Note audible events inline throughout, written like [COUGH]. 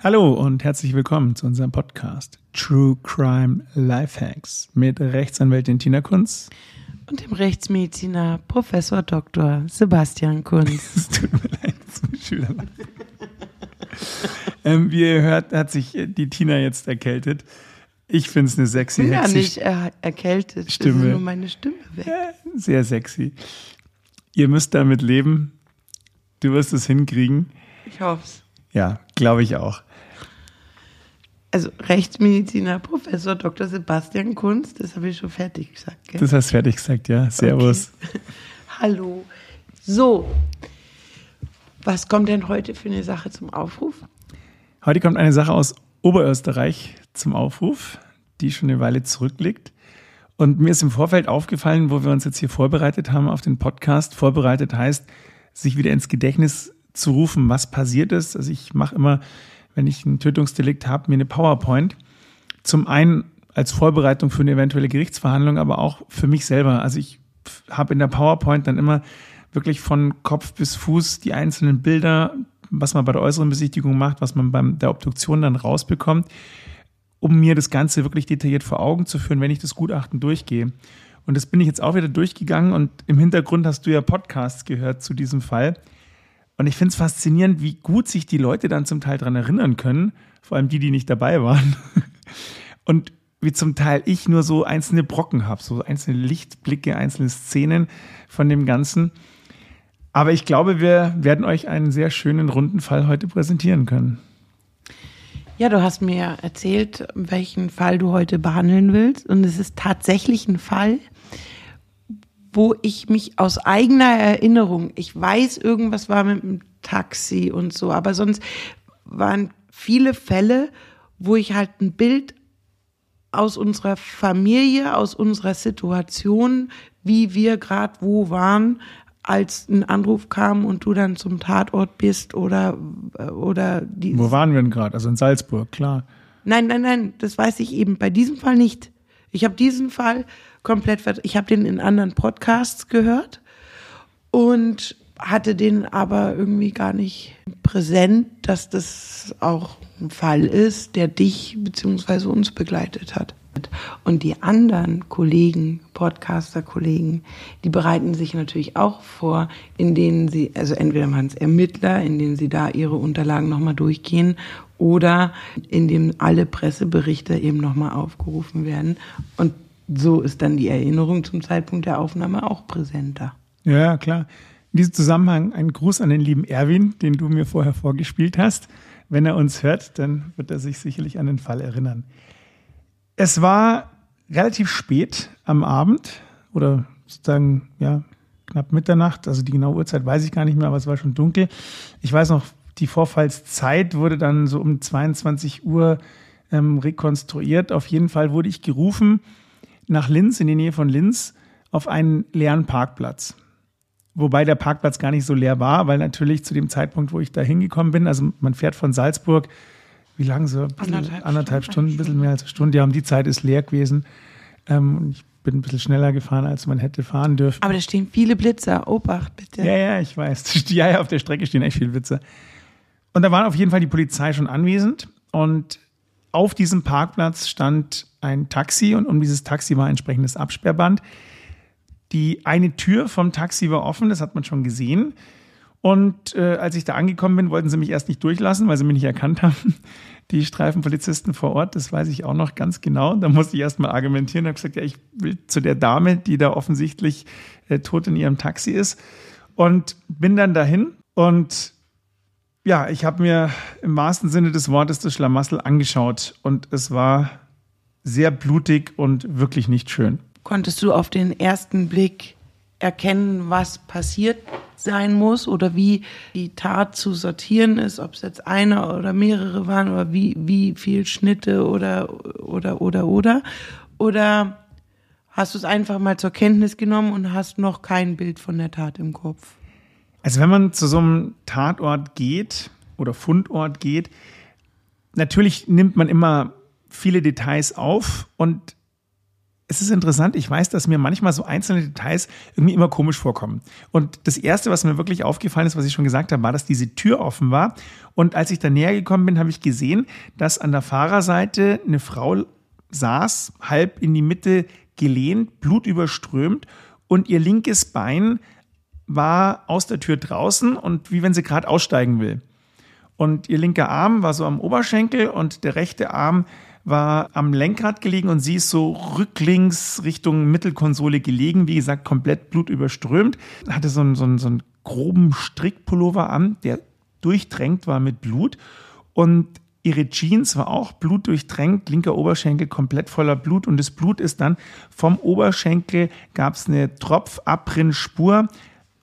Hallo und herzlich willkommen zu unserem Podcast True Crime Lifehacks mit Rechtsanwältin Tina Kunz und dem Rechtsmediziner Professor Dr. Sebastian Kunz. [LAUGHS] Es tut mir leid, ist schon ähm, Wie ihr hört, hat sich die Tina jetzt erkältet. Ich finde es eine sexy bin ja nicht er erkältet, Stimme. ist nur meine Stimme weg. Ja, sehr sexy. Ihr müsst damit leben. Du wirst es hinkriegen. Ich hoffe es. Ja, glaube ich auch. Also Rechtsmediziner Professor Dr. Sebastian Kunz, das habe ich schon fertig gesagt. Gell? Das hast du fertig gesagt, ja. Servus. Okay. [LAUGHS] Hallo. So, was kommt denn heute für eine Sache zum Aufruf? Heute kommt eine Sache aus Oberösterreich zum Aufruf, die schon eine Weile zurückliegt. Und mir ist im Vorfeld aufgefallen, wo wir uns jetzt hier vorbereitet haben auf den Podcast. Vorbereitet heißt, sich wieder ins Gedächtnis zu rufen, was passiert ist. Also ich mache immer, wenn ich ein Tötungsdelikt habe, mir eine PowerPoint. Zum einen als Vorbereitung für eine eventuelle Gerichtsverhandlung, aber auch für mich selber. Also ich habe in der PowerPoint dann immer wirklich von Kopf bis Fuß die einzelnen Bilder, was man bei der äußeren Besichtigung macht, was man bei der Obduktion dann rausbekommt, um mir das Ganze wirklich detailliert vor Augen zu führen, wenn ich das Gutachten durchgehe. Und das bin ich jetzt auch wieder durchgegangen und im Hintergrund hast du ja Podcasts gehört zu diesem Fall. Und ich finde es faszinierend, wie gut sich die Leute dann zum Teil daran erinnern können, vor allem die, die nicht dabei waren. [LAUGHS] Und wie zum Teil ich nur so einzelne Brocken habe, so einzelne Lichtblicke, einzelne Szenen von dem Ganzen. Aber ich glaube, wir werden euch einen sehr schönen runden Fall heute präsentieren können. Ja, du hast mir erzählt, welchen Fall du heute behandeln willst. Und es ist tatsächlich ein Fall, wo ich mich aus eigener Erinnerung, ich weiß, irgendwas war mit dem Taxi und so, aber sonst waren viele Fälle, wo ich halt ein Bild aus unserer Familie, aus unserer Situation, wie wir gerade wo waren, als ein Anruf kam und du dann zum Tatort bist oder oder die Wo waren wir denn gerade? Also in Salzburg, klar. Nein, nein, nein, das weiß ich eben bei diesem Fall nicht. Ich habe diesen Fall komplett, ich habe den in anderen Podcasts gehört und hatte den aber irgendwie gar nicht präsent, dass das auch ein Fall ist, der dich beziehungsweise uns begleitet hat. Und die anderen Kollegen, Podcaster-Kollegen, die bereiten sich natürlich auch vor, in denen sie, also entweder waren es Ermittler, in denen sie da ihre Unterlagen nochmal durchgehen oder in dem alle Presseberichte eben nochmal aufgerufen werden. Und so ist dann die Erinnerung zum Zeitpunkt der Aufnahme auch präsenter. Ja, klar. In diesem Zusammenhang ein Gruß an den lieben Erwin, den du mir vorher vorgespielt hast. Wenn er uns hört, dann wird er sich sicherlich an den Fall erinnern. Es war relativ spät am Abend oder sozusagen, ja, knapp Mitternacht. Also die genaue Uhrzeit weiß ich gar nicht mehr, aber es war schon dunkel. Ich weiß noch, die Vorfallszeit wurde dann so um 22 Uhr ähm, rekonstruiert. Auf jeden Fall wurde ich gerufen nach Linz, in die Nähe von Linz, auf einen leeren Parkplatz. Wobei der Parkplatz gar nicht so leer war, weil natürlich zu dem Zeitpunkt, wo ich da hingekommen bin, also man fährt von Salzburg, wie lange so? Bisschen, Anderthalb anderthalb Stunden, ein bisschen mehr als eine Stunde. Ja, um die Zeit ist leer gewesen. Ähm, ich bin ein bisschen schneller gefahren, als man hätte fahren dürfen. Aber da stehen viele Blitzer. Obacht, bitte. Ja, ja, ich weiß. [LAUGHS] Ja, ja, auf der Strecke stehen echt viele Witze. Und da war auf jeden Fall die Polizei schon anwesend. Und auf diesem Parkplatz stand ein Taxi und um dieses Taxi war ein entsprechendes Absperrband. Die eine Tür vom Taxi war offen, das hat man schon gesehen. Und äh, als ich da angekommen bin, wollten sie mich erst nicht durchlassen, weil sie mich nicht erkannt haben. Die Streifenpolizisten vor Ort, das weiß ich auch noch ganz genau. Da musste ich erst mal argumentieren habe gesagt, ja, ich will zu der Dame, die da offensichtlich äh, tot in ihrem Taxi ist. Und bin dann dahin und ja, ich habe mir im wahrsten Sinne des Wortes das Schlamassel angeschaut und es war sehr blutig und wirklich nicht schön. Konntest du auf den ersten Blick erkennen, was passiert sein muss oder wie die Tat zu sortieren ist, ob es jetzt eine oder mehrere waren oder wie, wie viel Schnitte oder, oder, oder, oder? Oder hast du es einfach mal zur Kenntnis genommen und hast noch kein Bild von der Tat im Kopf? Also wenn man zu so einem Tatort geht oder Fundort geht, natürlich nimmt man immer viele Details auf und es ist interessant, ich weiß, dass mir manchmal so einzelne Details irgendwie immer komisch vorkommen. Und das Erste, was mir wirklich aufgefallen ist, was ich schon gesagt habe, war, dass diese Tür offen war. Und als ich da näher gekommen bin, habe ich gesehen, dass an der Fahrerseite eine Frau saß, halb in die Mitte gelehnt, blutüberströmt und ihr linkes Bein war aus der Tür draußen und wie wenn sie gerade aussteigen will. Und ihr linker Arm war so am Oberschenkel und der rechte Arm war am Lenkrad gelegen und sie ist so rücklings Richtung Mittelkonsole gelegen, wie gesagt, komplett blutüberströmt. Hatte so einen, so einen, so einen groben Strickpullover an, der durchtränkt war mit Blut. Und ihre Jeans war auch blutdurchtränkt, linker Oberschenkel komplett voller Blut. Und das Blut ist dann vom Oberschenkel, gab es eine Tropfabrinnspur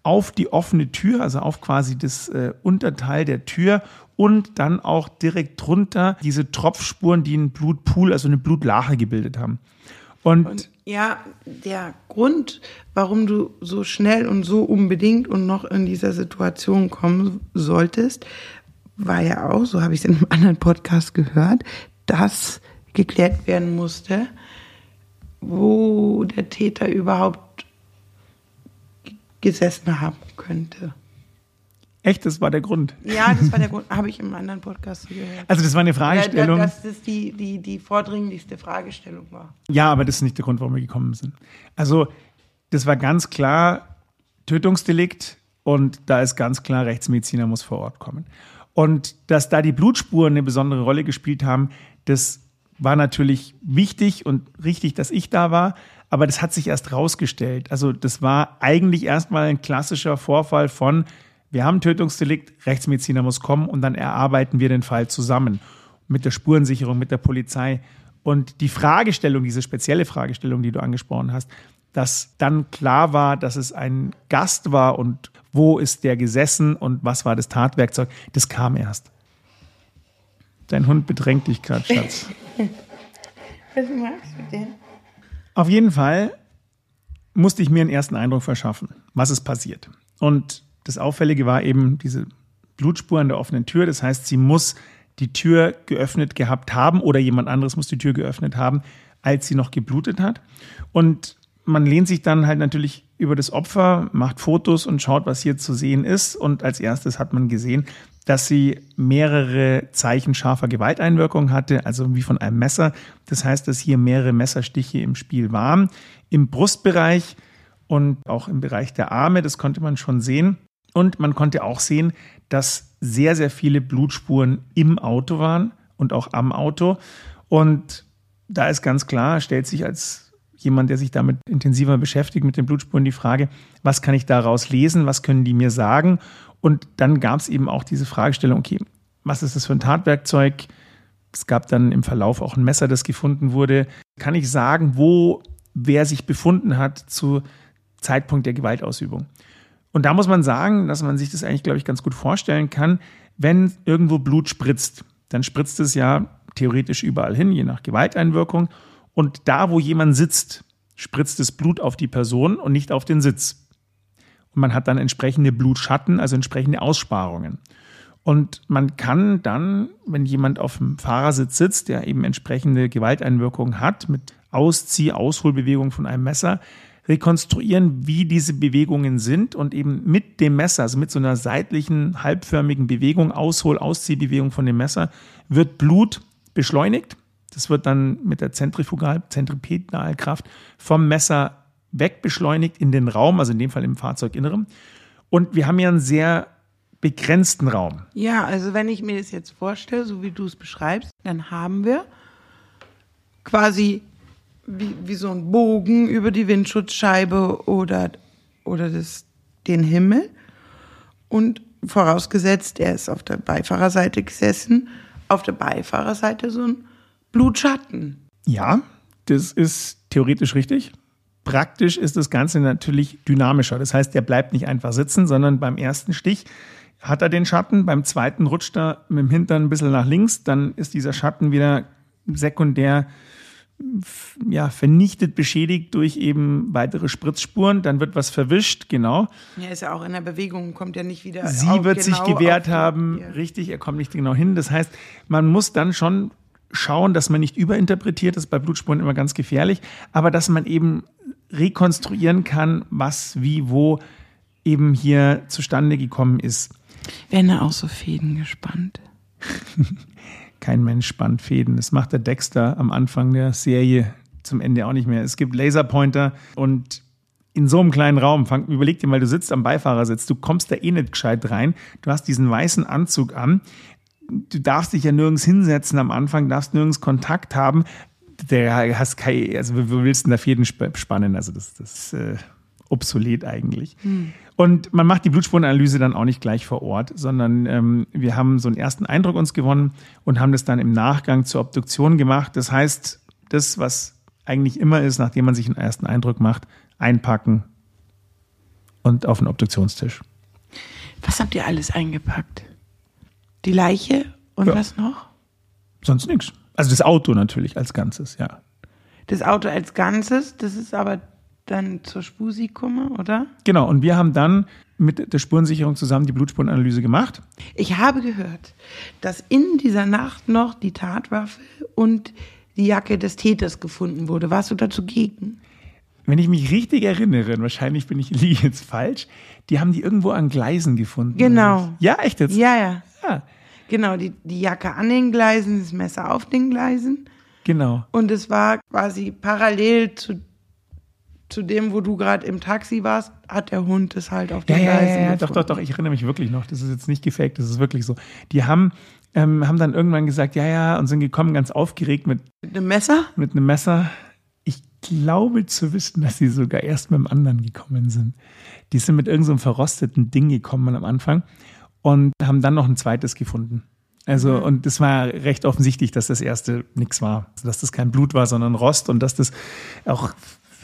auf die offene Tür, also auf quasi das äh, Unterteil der Tür und dann auch direkt drunter diese Tropfspuren, die einen Blutpool, also eine Blutlache gebildet haben. Und, und, ja, der Grund, warum du so schnell und so unbedingt und noch in dieser Situation kommen solltest, war ja auch, so habe ich es in einem anderen Podcast gehört, dass geklärt werden musste, wo der Täter überhaupt gesessen haben könnte. Echt, das war der Grund. Ja, das war der Grund, habe ich im anderen Podcast gehört. Also das war eine Fragestellung. Ja, dass das die, die, die vordringlichste Fragestellung war. Ja, aber das ist nicht der Grund, warum wir gekommen sind. Also das war ganz klar Tötungsdelikt und da ist ganz klar, Rechtsmediziner muss vor Ort kommen. Und dass da die Blutspuren eine besondere Rolle gespielt haben, das war natürlich wichtig und richtig, dass ich da war. Aber das hat sich erst rausgestellt. Also das war eigentlich erstmal ein klassischer Vorfall von wir haben Tötungsdelikt, Rechtsmediziner muss kommen und dann erarbeiten wir den Fall zusammen mit der Spurensicherung, mit der Polizei. Und die Fragestellung, diese spezielle Fragestellung, die du angesprochen hast, dass dann klar war, dass es ein Gast war und wo ist der gesessen und was war das Tatwerkzeug, das kam erst. Dein Hund bedrängt dich gerade, Schatz. [LAUGHS] was magst du denn? Auf jeden Fall musste ich mir einen ersten Eindruck verschaffen, was ist passiert. Und das Auffällige war eben diese Blutspur an der offenen Tür. Das heißt, sie muss die Tür geöffnet gehabt haben oder jemand anderes muss die Tür geöffnet haben, als sie noch geblutet hat. Und man lehnt sich dann halt natürlich über das Opfer, macht Fotos und schaut, was hier zu sehen ist. Und als erstes hat man gesehen, dass sie mehrere Zeichen scharfer Gewalteinwirkung hatte, also wie von einem Messer. Das heißt, dass hier mehrere Messerstiche im Spiel waren. Im Brustbereich und auch im Bereich der Arme, das konnte man schon sehen. Und man konnte auch sehen, dass sehr, sehr viele Blutspuren im Auto waren und auch am Auto. Und da ist ganz klar, stellt sich als jemand, der sich damit intensiver beschäftigt, mit den Blutspuren, die Frage, was kann ich daraus lesen, was können die mir sagen? Und dann gab es eben auch diese Fragestellung, okay, was ist das für ein Tatwerkzeug? Es gab dann im Verlauf auch ein Messer, das gefunden wurde. Kann ich sagen, wo wer sich befunden hat zu Zeitpunkt der Gewaltausübung? Und da muss man sagen, dass man sich das eigentlich, glaube ich, ganz gut vorstellen kann. Wenn irgendwo Blut spritzt, dann spritzt es ja theoretisch überall hin, je nach Gewalteinwirkung. Und da, wo jemand sitzt, spritzt das Blut auf die Person und nicht auf den Sitz. Und man hat dann entsprechende Blutschatten, also entsprechende Aussparungen. Und man kann dann, wenn jemand auf dem Fahrersitz sitzt, der eben entsprechende Gewalteinwirkungen hat, mit Auszieh-, Ausholbewegung von einem Messer, rekonstruieren, wie diese Bewegungen sind und eben mit dem Messer, also mit so einer seitlichen, halbförmigen Bewegung, Aushol-, Ausziehbewegung von dem Messer, wird Blut beschleunigt. Das wird dann mit der Zentrifugal-, Zentripedalkraft vom Messer wegbeschleunigt in den Raum, also in dem Fall im Fahrzeuginneren. Und wir haben ja einen sehr begrenzten Raum. Ja, also wenn ich mir das jetzt vorstelle, so wie du es beschreibst, dann haben wir quasi wie, wie so ein Bogen über die Windschutzscheibe oder, oder das, den Himmel. Und vorausgesetzt, er ist auf der Beifahrerseite gesessen, auf der Beifahrerseite so ein Blutschatten. Ja, das ist theoretisch richtig. Praktisch ist das Ganze natürlich dynamischer. Das heißt, er bleibt nicht einfach sitzen, sondern beim ersten Stich hat er den Schatten, beim zweiten rutscht er mit dem Hintern ein bisschen nach links, dann ist dieser Schatten wieder sekundär ja, vernichtet, beschädigt durch eben weitere Spritzspuren. Dann wird was verwischt, genau. Ja, ist ja auch in der Bewegung, kommt ja nicht wieder. Sie wird genau sich gewehrt haben, ja. richtig, er kommt nicht genau hin. Das heißt, man muss dann schon schauen, dass man nicht überinterpretiert, das ist bei Blutspuren immer ganz gefährlich, aber dass man eben rekonstruieren kann, was, wie, wo eben hier zustande gekommen ist. Werden da auch so Fäden gespannt? [LAUGHS] Kein Mensch spannt Fäden. Das macht der Dexter am Anfang der Serie zum Ende auch nicht mehr. Es gibt Laserpointer und in so einem kleinen Raum, fang, überleg dir mal, du sitzt am Beifahrersitz, du kommst da eh nicht gescheit rein, du hast diesen weißen Anzug an, du darfst dich ja nirgends hinsetzen am Anfang, darfst nirgends Kontakt haben, der hast kein, also wo willst du denn da Fäden spannen? Also das, das ist äh, obsolet eigentlich. Hm. Und man macht die Blutspurenanalyse dann auch nicht gleich vor Ort, sondern ähm, wir haben so einen ersten Eindruck uns gewonnen und haben das dann im Nachgang zur Obduktion gemacht. Das heißt, das, was eigentlich immer ist, nachdem man sich einen ersten Eindruck macht, einpacken und auf den Obduktionstisch. Was habt ihr alles eingepackt? Die Leiche und ja. was noch? Sonst nichts. Also das Auto natürlich als Ganzes, ja. Das Auto als Ganzes, das ist aber dann zur Spusi komme, oder? Genau, und wir haben dann mit der Spurensicherung zusammen die Blutspurenanalyse gemacht. Ich habe gehört, dass in dieser Nacht noch die Tatwaffe und die Jacke des Täters gefunden wurde. Warst du dazu gegen? Wenn ich mich richtig erinnere, wahrscheinlich bin ich [LAUGHS] liege jetzt falsch, die haben die irgendwo an Gleisen gefunden. Genau. Ja, echt jetzt? Ja, ja. ja. Genau, die, die Jacke an den Gleisen, das Messer auf den Gleisen. Genau. Und es war quasi parallel zu, zu dem, wo du gerade im Taxi warst, hat der Hund es halt auf den ja, Gleisen. Ja, ja, ja, doch, doch, doch, ich erinnere mich wirklich noch. Das ist jetzt nicht gefaked, das ist wirklich so. Die haben, ähm, haben dann irgendwann gesagt, ja, ja, und sind gekommen ganz aufgeregt mit, mit einem Messer? Mit einem Messer glaube zu wissen, dass sie sogar erst mit dem anderen gekommen sind. Die sind mit irgendeinem so verrosteten Ding gekommen am Anfang und haben dann noch ein zweites gefunden. Also, mhm. und das war recht offensichtlich, dass das erste nichts war. Also, dass das kein Blut war, sondern Rost und dass das auch,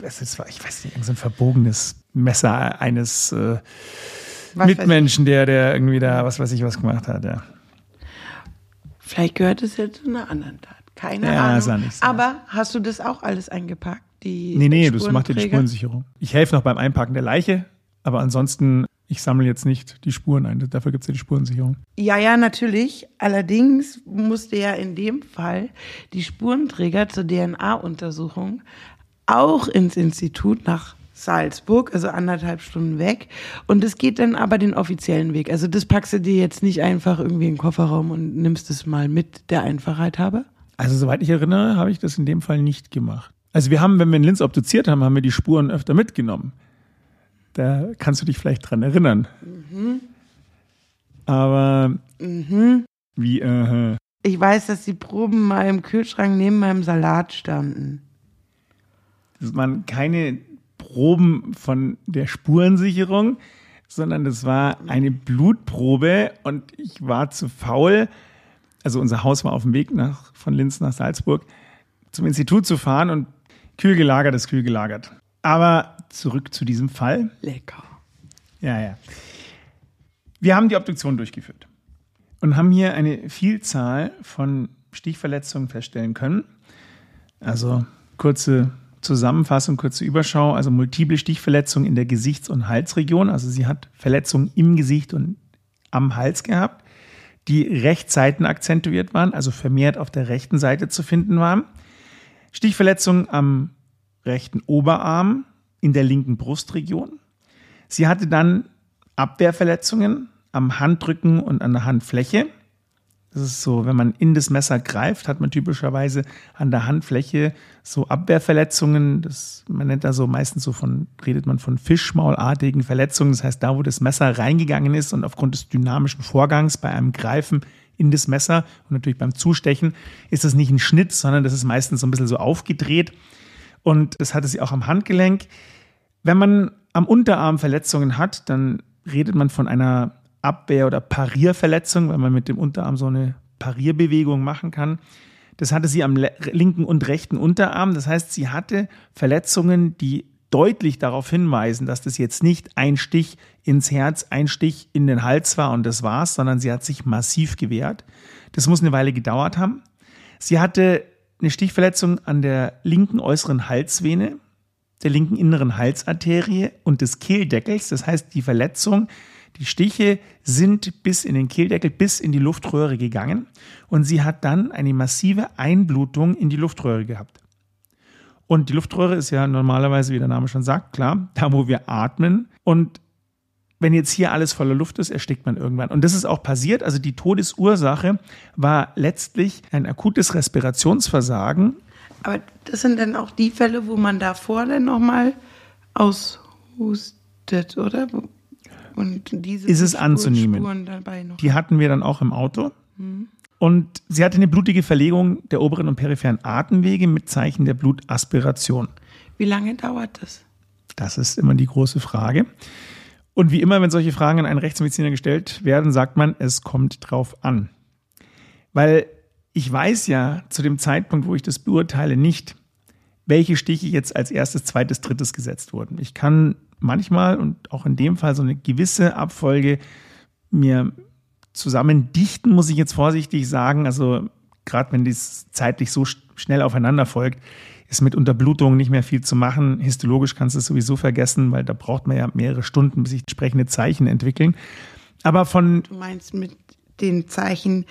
das war, ich weiß nicht, irgendein so verbogenes Messer eines äh, Mitmenschen, der, der irgendwie da, was weiß ich, was gemacht hat, ja. Vielleicht gehört es ja zu einer anderen Tat. Keine ja, Ahnung. Sah nicht so Aber hast du das auch alles eingepackt? die. Nee, nee, das macht ja die Spurensicherung. Ich helfe noch beim Einpacken der Leiche, aber ansonsten, ich sammle jetzt nicht die Spuren ein. Dafür gibt es ja die Spurensicherung. Ja, ja, natürlich. Allerdings musste ja in dem Fall die Spurenträger zur DNA-Untersuchung auch ins Institut nach Salzburg, also anderthalb Stunden weg. Und es geht dann aber den offiziellen Weg. Also das packst du dir jetzt nicht einfach irgendwie in den Kofferraum und nimmst es mal mit der Einfachheit habe. Also soweit ich erinnere, habe ich das in dem Fall nicht gemacht. Also wir haben, wenn wir in Linz obduziert haben, haben wir die Spuren öfter mitgenommen. Da kannst du dich vielleicht dran erinnern. Mhm. Aber mhm. wie, äh, Ich weiß, dass die Proben mal im Kühlschrank neben meinem Salat standen. Das waren keine Proben von der Spurensicherung, sondern das war eine Blutprobe und ich war zu faul. Also unser Haus war auf dem Weg nach, von Linz nach Salzburg zum Institut zu fahren und Kühl gelagert ist kühl gelagert. Aber zurück zu diesem Fall. Lecker. Ja, ja. Wir haben die Obduktion durchgeführt und haben hier eine Vielzahl von Stichverletzungen feststellen können. Also kurze Zusammenfassung, kurze Überschau. Also multiple Stichverletzungen in der Gesichts- und Halsregion. Also sie hat Verletzungen im Gesicht und am Hals gehabt, die Rechtsseiten akzentuiert waren, also vermehrt auf der rechten Seite zu finden waren. Stichverletzung am rechten Oberarm in der linken Brustregion. Sie hatte dann Abwehrverletzungen am Handrücken und an der Handfläche. Das ist so, wenn man in das Messer greift, hat man typischerweise an der Handfläche so Abwehrverletzungen. Das, man nennt da so meistens so von, redet man von Fischmaulartigen Verletzungen. Das heißt, da, wo das Messer reingegangen ist und aufgrund des dynamischen Vorgangs bei einem Greifen in das Messer und natürlich beim Zustechen ist das nicht ein Schnitt, sondern das ist meistens so ein bisschen so aufgedreht. Und das hatte sie auch am Handgelenk. Wenn man am Unterarm Verletzungen hat, dann redet man von einer Abwehr- oder Parierverletzung, weil man mit dem Unterarm so eine Parierbewegung machen kann. Das hatte sie am linken und rechten Unterarm. Das heißt, sie hatte Verletzungen, die deutlich darauf hinweisen, dass das jetzt nicht ein Stich ins Herz, ein Stich in den Hals war und das war's, sondern sie hat sich massiv gewehrt. Das muss eine Weile gedauert haben. Sie hatte eine Stichverletzung an der linken äußeren Halsvene, der linken inneren Halsarterie und des Kehldeckels. Das heißt, die Verletzung, Die Stiche sind bis in den Kehldeckel, bis in die Luftröhre gegangen und sie hat dann eine massive Einblutung in die Luftröhre gehabt. Und die Luftröhre ist ja normalerweise, wie der Name schon sagt, klar, da wo wir atmen. Und wenn jetzt hier alles voller Luft ist, erstickt man irgendwann. Und das ist auch passiert. Also die Todesursache war letztlich ein akutes Respirationsversagen. Aber das sind dann auch die Fälle, wo man davor dann nochmal aushustet, oder? Und diese ist es anzunehmen. Die hatten wir dann auch im Auto. Mhm. Und sie hatte eine blutige Verlegung der oberen und peripheren Atemwege mit Zeichen der Blutaspiration. Wie lange dauert das? Das ist immer die große Frage. Und wie immer, wenn solche Fragen an einen Rechtsmediziner gestellt werden, sagt man, es kommt drauf an. Weil ich weiß ja zu dem Zeitpunkt, wo ich das beurteile, nicht, welche Stiche jetzt als erstes, zweites, drittes gesetzt wurden. Ich kann manchmal und auch in dem Fall so eine gewisse Abfolge mir zusammen dichten, muss ich jetzt vorsichtig sagen. Also gerade wenn dies zeitlich so schnell aufeinander folgt, ist mit Unterblutung nicht mehr viel zu machen. Histologisch kannst du es sowieso vergessen, weil da braucht man ja mehrere Stunden, bis sich entsprechende Zeichen entwickeln. Aber von. Du meinst mit den Zeichen,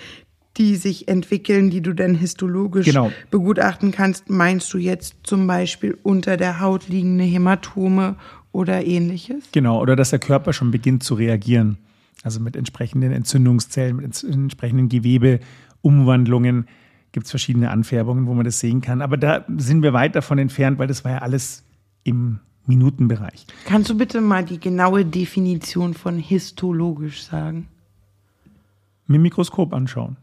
die sich entwickeln, die du dann histologisch genau. begutachten kannst, meinst du jetzt zum Beispiel unter der Haut liegende Hämatome oder ähnliches? Genau, oder dass der Körper schon beginnt zu reagieren. Also mit entsprechenden Entzündungszellen, mit entsprechenden Gewebeumwandlungen gibt es verschiedene Anfärbungen, wo man das sehen kann. Aber da sind wir weit davon entfernt, weil das war ja alles im Minutenbereich. Kannst du bitte mal die genaue Definition von histologisch sagen? Mit dem Mikroskop anschauen.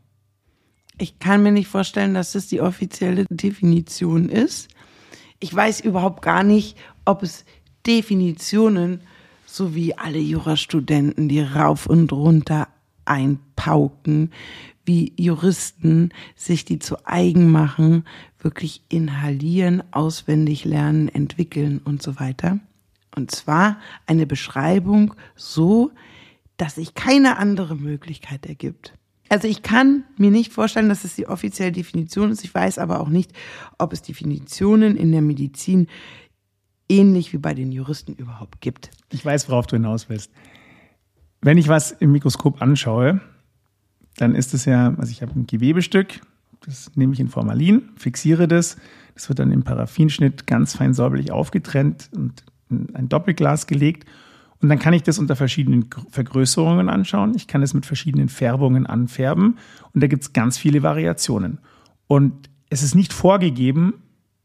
Ich kann mir nicht vorstellen, dass das die offizielle Definition ist. Ich weiß überhaupt gar nicht, ob es Definitionen so wie alle Jurastudenten, die rauf und runter einpauken, wie Juristen sich die zu eigen machen, wirklich inhalieren, auswendig lernen, entwickeln und so weiter. Und zwar eine Beschreibung so, dass sich keine andere Möglichkeit ergibt. Also ich kann mir nicht vorstellen, dass es die offizielle Definition ist. Ich weiß aber auch nicht, ob es Definitionen in der Medizin ähnlich wie bei den Juristen überhaupt gibt. Ich weiß, worauf du hinaus willst. Wenn ich was im Mikroskop anschaue, dann ist es ja, also ich habe ein Gewebestück, das nehme ich in Formalin, fixiere das, das wird dann im Paraffinschnitt ganz fein säuberlich aufgetrennt und in ein Doppelglas gelegt. Und dann kann ich das unter verschiedenen Vergrößerungen anschauen. Ich kann es mit verschiedenen Färbungen anfärben. Und da gibt es ganz viele Variationen. Und es ist nicht vorgegeben,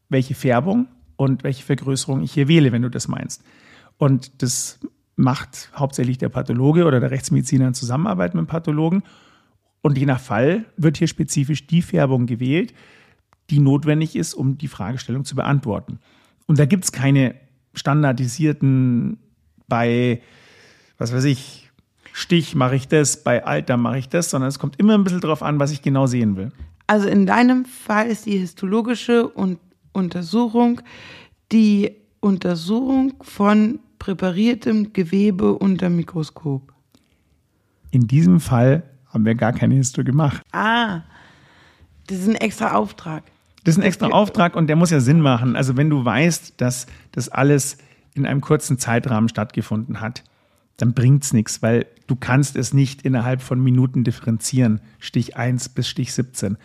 welche Färbung und welche Vergrößerung ich hier wähle, wenn du das meinst. Und das macht hauptsächlich der Pathologe oder der Rechtsmediziner in Zusammenarbeit mit dem Pathologen. Und je nach Fall wird hier spezifisch die Färbung gewählt, die notwendig ist, um die Fragestellung zu beantworten. Und da gibt es keine standardisierten bei, was weiß ich, Stich mache ich das, bei Alter mache ich das, sondern es kommt immer ein bisschen darauf an, was ich genau sehen will. Also in deinem Fall ist die histologische Untersuchung die Untersuchung von präpariertem Gewebe unter Mikroskop. In diesem Fall haben wir gar keine Histo gemacht. Ah, das ist ein extra Auftrag. Das ist ein extra Auftrag und der muss ja Sinn machen. Also wenn du weißt, dass das alles in einem kurzen Zeitrahmen stattgefunden hat, dann bringt es nichts, weil du kannst es nicht innerhalb von Minuten differenzieren, Stich 1 bis Stich 17. Mhm.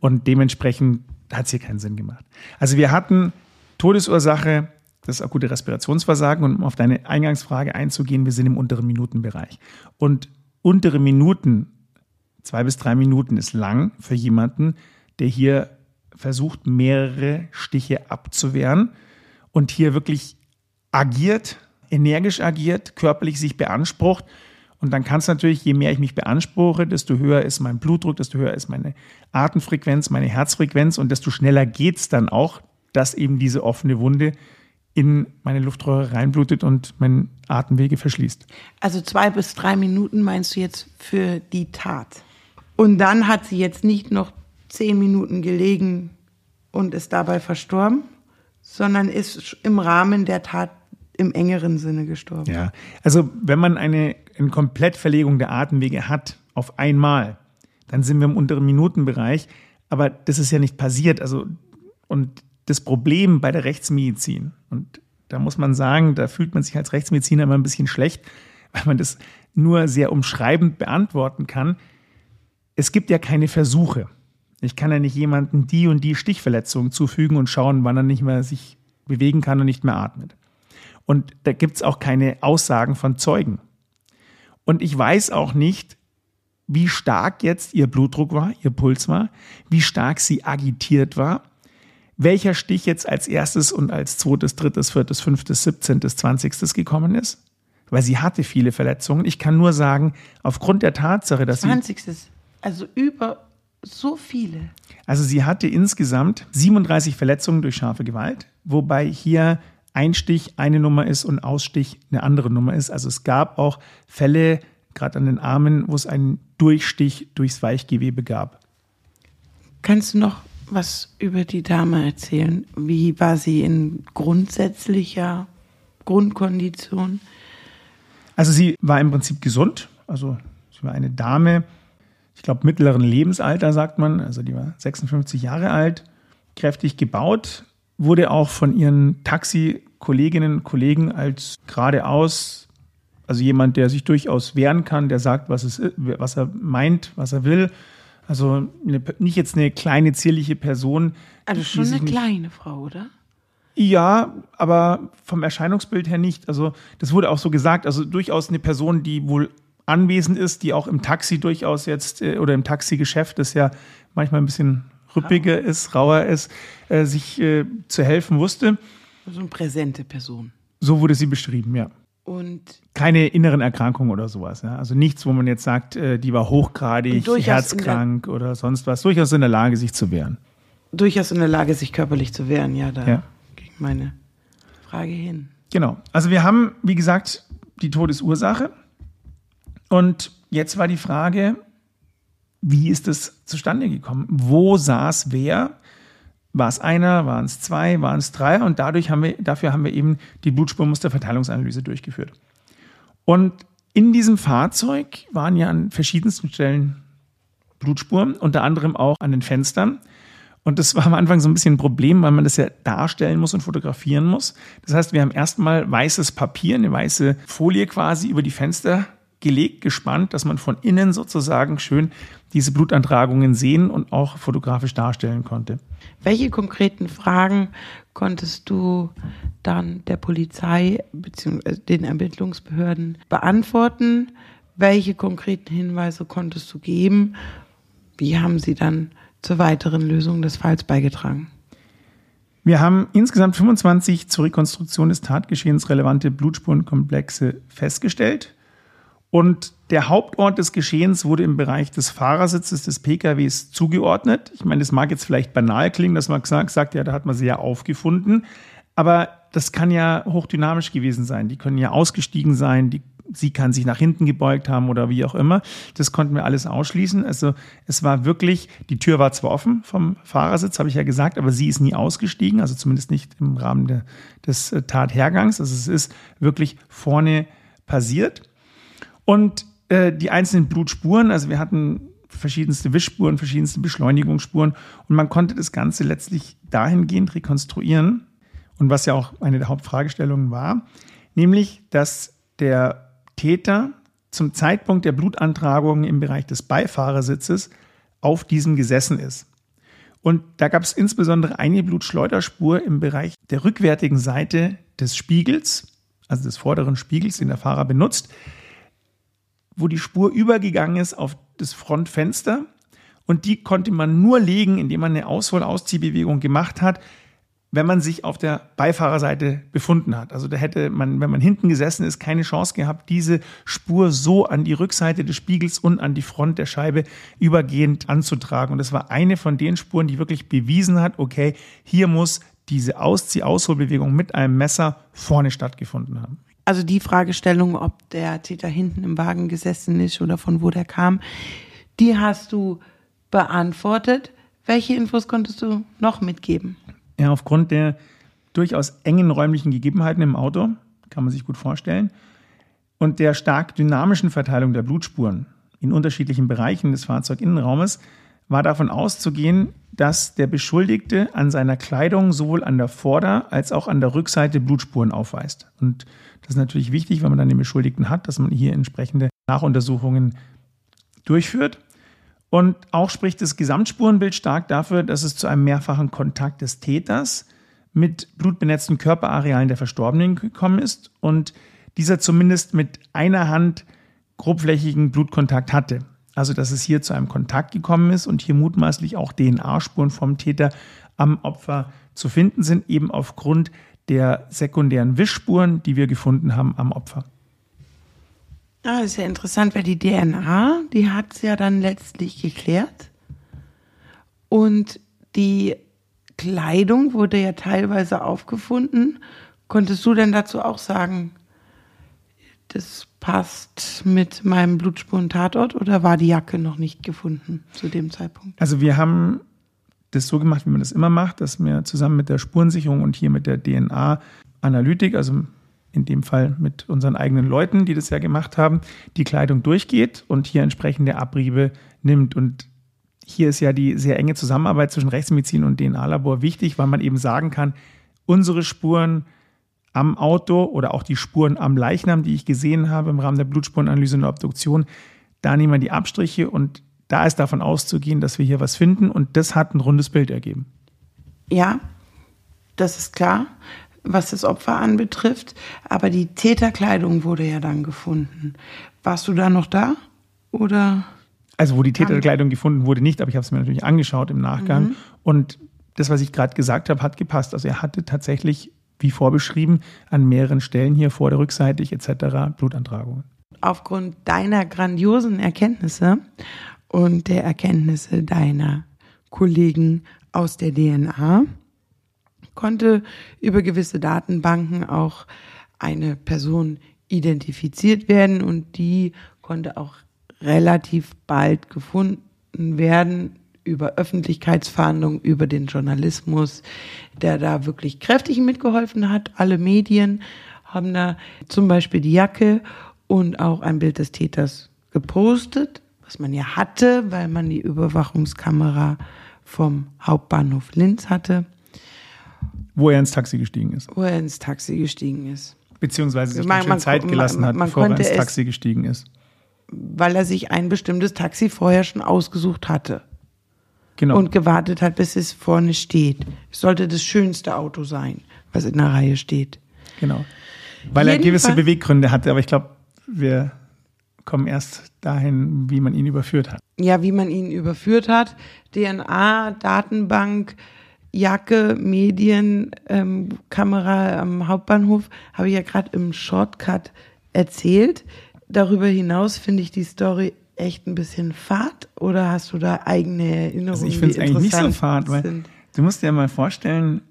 Und dementsprechend hat es hier keinen Sinn gemacht. Also wir hatten Todesursache, das akute Respirationsversagen und um auf deine Eingangsfrage einzugehen, wir sind im unteren Minutenbereich. Und untere Minuten, zwei bis drei Minuten ist lang für jemanden, der hier versucht, mehrere Stiche abzuwehren und hier wirklich agiert, energisch agiert, körperlich sich beansprucht und dann kann es natürlich, je mehr ich mich beanspruche, desto höher ist mein Blutdruck, desto höher ist meine Atemfrequenz, meine Herzfrequenz und desto schneller geht es dann auch, dass eben diese offene Wunde in meine Luftröhre reinblutet und meine Atemwege verschließt. Also zwei bis drei Minuten meinst du jetzt für die Tat. Und dann hat sie jetzt nicht noch zehn Minuten gelegen und ist dabei verstorben, sondern ist im Rahmen der Tat im engeren Sinne gestorben. Ja, also wenn man eine, eine Komplettverlegung der Atemwege hat auf einmal, dann sind wir im unteren Minutenbereich. Aber das ist ja nicht passiert. Also, und das Problem bei der Rechtsmedizin, und da muss man sagen, da fühlt man sich als Rechtsmediziner immer ein bisschen schlecht, weil man das nur sehr umschreibend beantworten kann. Es gibt ja keine Versuche. Ich kann ja nicht jemandem die und die Stichverletzung zufügen und schauen, wann er nicht mehr sich bewegen kann und nicht mehr atmet. Und da gibt es auch keine Aussagen von Zeugen. Und ich weiß auch nicht, wie stark jetzt ihr Blutdruck war, ihr Puls war, wie stark sie agitiert war, welcher Stich jetzt als erstes und als zweites, drittes, viertes, fünftes, siebzehntes, zwanzigstes gekommen ist. Weil sie hatte viele Verletzungen. Ich kann nur sagen, aufgrund der Tatsache, dass 20. sie. Also über so viele. Also sie hatte insgesamt 37 Verletzungen durch scharfe Gewalt, wobei hier Einstich eine Nummer ist und Ausstich eine andere Nummer ist. Also es gab auch Fälle, gerade an den Armen, wo es einen Durchstich durchs Weichgewebe gab. Kannst du noch was über die Dame erzählen? Wie war sie in grundsätzlicher Grundkondition? Also sie war im Prinzip gesund. Also sie war eine Dame, ich glaube mittleren Lebensalter sagt man. Also die war 56 Jahre alt, kräftig gebaut, wurde auch von ihren Taxi-Kolleginnen und Kollegen als geradeaus, also jemand, der sich durchaus wehren kann, der sagt, was, es, was er meint, was er will. Also eine, nicht jetzt eine kleine, zierliche Person. Also schon eine kleine Frau, oder? Ja, aber vom Erscheinungsbild her nicht. Also das wurde auch so gesagt. Also durchaus eine Person, die wohl anwesend ist, die auch im Taxi durchaus jetzt äh, oder im Taxigeschäft, das ja manchmal ein bisschen rüppiger ist, rauer ist, äh, sich äh, zu helfen wusste. So eine präsente Person. So wurde sie beschrieben, ja. Und keine inneren Erkrankungen oder sowas. Ja? Also nichts, wo man jetzt sagt, die war hochgradig, herzkrank oder sonst was. Durchaus in der Lage, sich zu wehren. Durchaus in der Lage, sich körperlich zu wehren, ja, da ja. ging meine Frage hin. Genau. Also wir haben, wie gesagt, die Todesursache. Und jetzt war die Frage, wie ist es zustande gekommen? Wo saß wer? War es einer, waren es zwei, waren es drei? Und dadurch haben wir, dafür haben wir eben die Blutspurmusterverteilungsanalyse durchgeführt. Und in diesem Fahrzeug waren ja an verschiedensten Stellen Blutspuren, unter anderem auch an den Fenstern. Und das war am Anfang so ein bisschen ein Problem, weil man das ja darstellen muss und fotografieren muss. Das heißt, wir haben erstmal weißes Papier, eine weiße Folie quasi über die Fenster gelegt, gespannt, dass man von innen sozusagen schön diese Blutantragungen sehen und auch fotografisch darstellen konnte. Welche konkreten Fragen konntest du dann der Polizei bzw. den Ermittlungsbehörden beantworten? Welche konkreten Hinweise konntest du geben? Wie haben sie dann zur weiteren Lösung des Falls beigetragen? Wir haben insgesamt 25 zur Rekonstruktion des Tatgeschehens relevante Blutspurenkomplexe festgestellt. Und der Hauptort des Geschehens wurde im Bereich des Fahrersitzes des PKWs zugeordnet. Ich meine, das mag jetzt vielleicht banal klingen, dass man sagt, ja, da hat man sie ja aufgefunden. Aber das kann ja hochdynamisch gewesen sein. Die können ja ausgestiegen sein, die, sie kann sich nach hinten gebeugt haben oder wie auch immer. Das konnten wir alles ausschließen. Also es war wirklich, die Tür war zwar offen vom Fahrersitz, habe ich ja gesagt, aber sie ist nie ausgestiegen, also zumindest nicht im Rahmen de, des äh, Tathergangs. Also es ist wirklich vorne passiert. Und äh, die einzelnen Blutspuren, also wir hatten verschiedenste Wischspuren, verschiedenste Beschleunigungsspuren und man konnte das Ganze letztlich dahingehend rekonstruieren und was ja auch eine der Hauptfragestellungen war, nämlich, dass der Täter zum Zeitpunkt der Blutantragung im Bereich des Beifahrersitzes auf diesem gesessen ist. Und da gab es insbesondere eine Blutschleuderspur im Bereich der rückwärtigen Seite des Spiegels, also des vorderen Spiegels, den der Fahrer benutzt wo die Spur übergegangen ist auf das Frontfenster. Und die konnte man nur legen, indem man eine Aushol-Ausziehbewegung gemacht hat, wenn man sich auf der Beifahrerseite befunden hat. Also da hätte man, wenn man hinten gesessen ist, keine Chance gehabt, diese Spur so an die Rückseite des Spiegels und an die Front der Scheibe übergehend anzutragen. Und das war eine von den Spuren, die wirklich bewiesen hat, okay, hier muss diese Auszieh-Ausholbewegung mit einem Messer vorne stattgefunden haben also die Fragestellung, ob der Täter hinten im Wagen gesessen ist oder von wo der kam, die hast du beantwortet. Welche Infos konntest du noch mitgeben? Ja, aufgrund der durchaus engen räumlichen Gegebenheiten im Auto, kann man sich gut vorstellen, und der stark dynamischen Verteilung der Blutspuren in unterschiedlichen Bereichen des Fahrzeuginnenraumes war davon auszugehen, dass der Beschuldigte an seiner Kleidung sowohl an der Vorder- als auch an der Rückseite Blutspuren aufweist. Und das ist natürlich wichtig, wenn man dann den Beschuldigten hat, dass man hier entsprechende Nachuntersuchungen durchführt. Und auch spricht das Gesamtspurenbild stark dafür, dass es zu einem mehrfachen Kontakt des Täters mit blutbenetzten Körperarealen der Verstorbenen gekommen ist und dieser zumindest mit einer Hand grobflächigen Blutkontakt hatte. Also dass es hier zu einem Kontakt gekommen ist und hier mutmaßlich auch DNA-Spuren vom Täter am Opfer zu finden sind, eben aufgrund der sekundären Wischspuren, die wir gefunden haben am Opfer. Ah, ist ja interessant, weil die DNA, die hat es ja dann letztlich geklärt. Und die Kleidung wurde ja teilweise aufgefunden. Konntest du denn dazu auch sagen, das passt mit meinem Blutspuren-Tatort oder war die Jacke noch nicht gefunden zu dem Zeitpunkt? Also wir haben das so gemacht, wie man das immer macht, dass wir zusammen mit der Spurensicherung und hier mit der DNA-Analytik, also in dem Fall mit unseren eigenen Leuten, die das ja gemacht haben, die Kleidung durchgeht und hier entsprechende Abriebe nimmt. Und hier ist ja die sehr enge Zusammenarbeit zwischen Rechtsmedizin und DNA-Labor wichtig, weil man eben sagen kann, unsere Spuren am Auto oder auch die Spuren am Leichnam, die ich gesehen habe im Rahmen der Blutspurenanalyse und der Obduktion, da nehmen wir die Abstriche und da ist davon auszugehen, dass wir hier was finden und das hat ein rundes Bild ergeben. Ja, das ist klar was das Opfer anbetrifft. Aber die Täterkleidung wurde ja dann gefunden. Warst du da noch da? Oder? Also, wo die Täterkleidung gefunden wurde, nicht, aber ich habe es mir natürlich angeschaut im Nachgang. Mhm. Und das, was ich gerade gesagt habe, hat gepasst. Also, er hatte tatsächlich, wie vorbeschrieben, an mehreren Stellen hier vor der Rückseitig etc. Blutantragungen. Aufgrund deiner grandiosen Erkenntnisse und der Erkenntnisse deiner Kollegen aus der DNA konnte über gewisse Datenbanken auch eine Person identifiziert werden und die konnte auch relativ bald gefunden werden über Öffentlichkeitsverhandlungen, über den Journalismus, der da wirklich kräftig mitgeholfen hat. Alle Medien haben da zum Beispiel die Jacke und auch ein Bild des Täters gepostet, was man ja hatte, weil man die Überwachungskamera vom Hauptbahnhof Linz hatte. Wo er ins Taxi gestiegen ist. Wo er ins Taxi gestiegen ist. Beziehungsweise sich man, man Zeit gelassen man, man hat, bevor er ins Taxi es, gestiegen ist. Weil er sich ein bestimmtes Taxi vorher schon ausgesucht hatte. Genau. Und gewartet hat, bis es vorne steht. Es sollte das schönste Auto sein, was in der Reihe steht. Genau. Weil Jedenfalls, er gewisse Beweggründe hatte, aber ich glaube, wir kommen erst dahin, wie man ihn überführt hat. Ja, wie man ihn überführt hat. DNA, Datenbank, Jacke, Medien, ähm, Kamera am Hauptbahnhof, habe ich ja gerade im Shortcut erzählt. Darüber hinaus finde ich die Story echt ein bisschen fad oder hast du da eigene Erinnerungen? Also ich finde es eigentlich nicht so fad, weil sind? du musst dir mal vorstellen,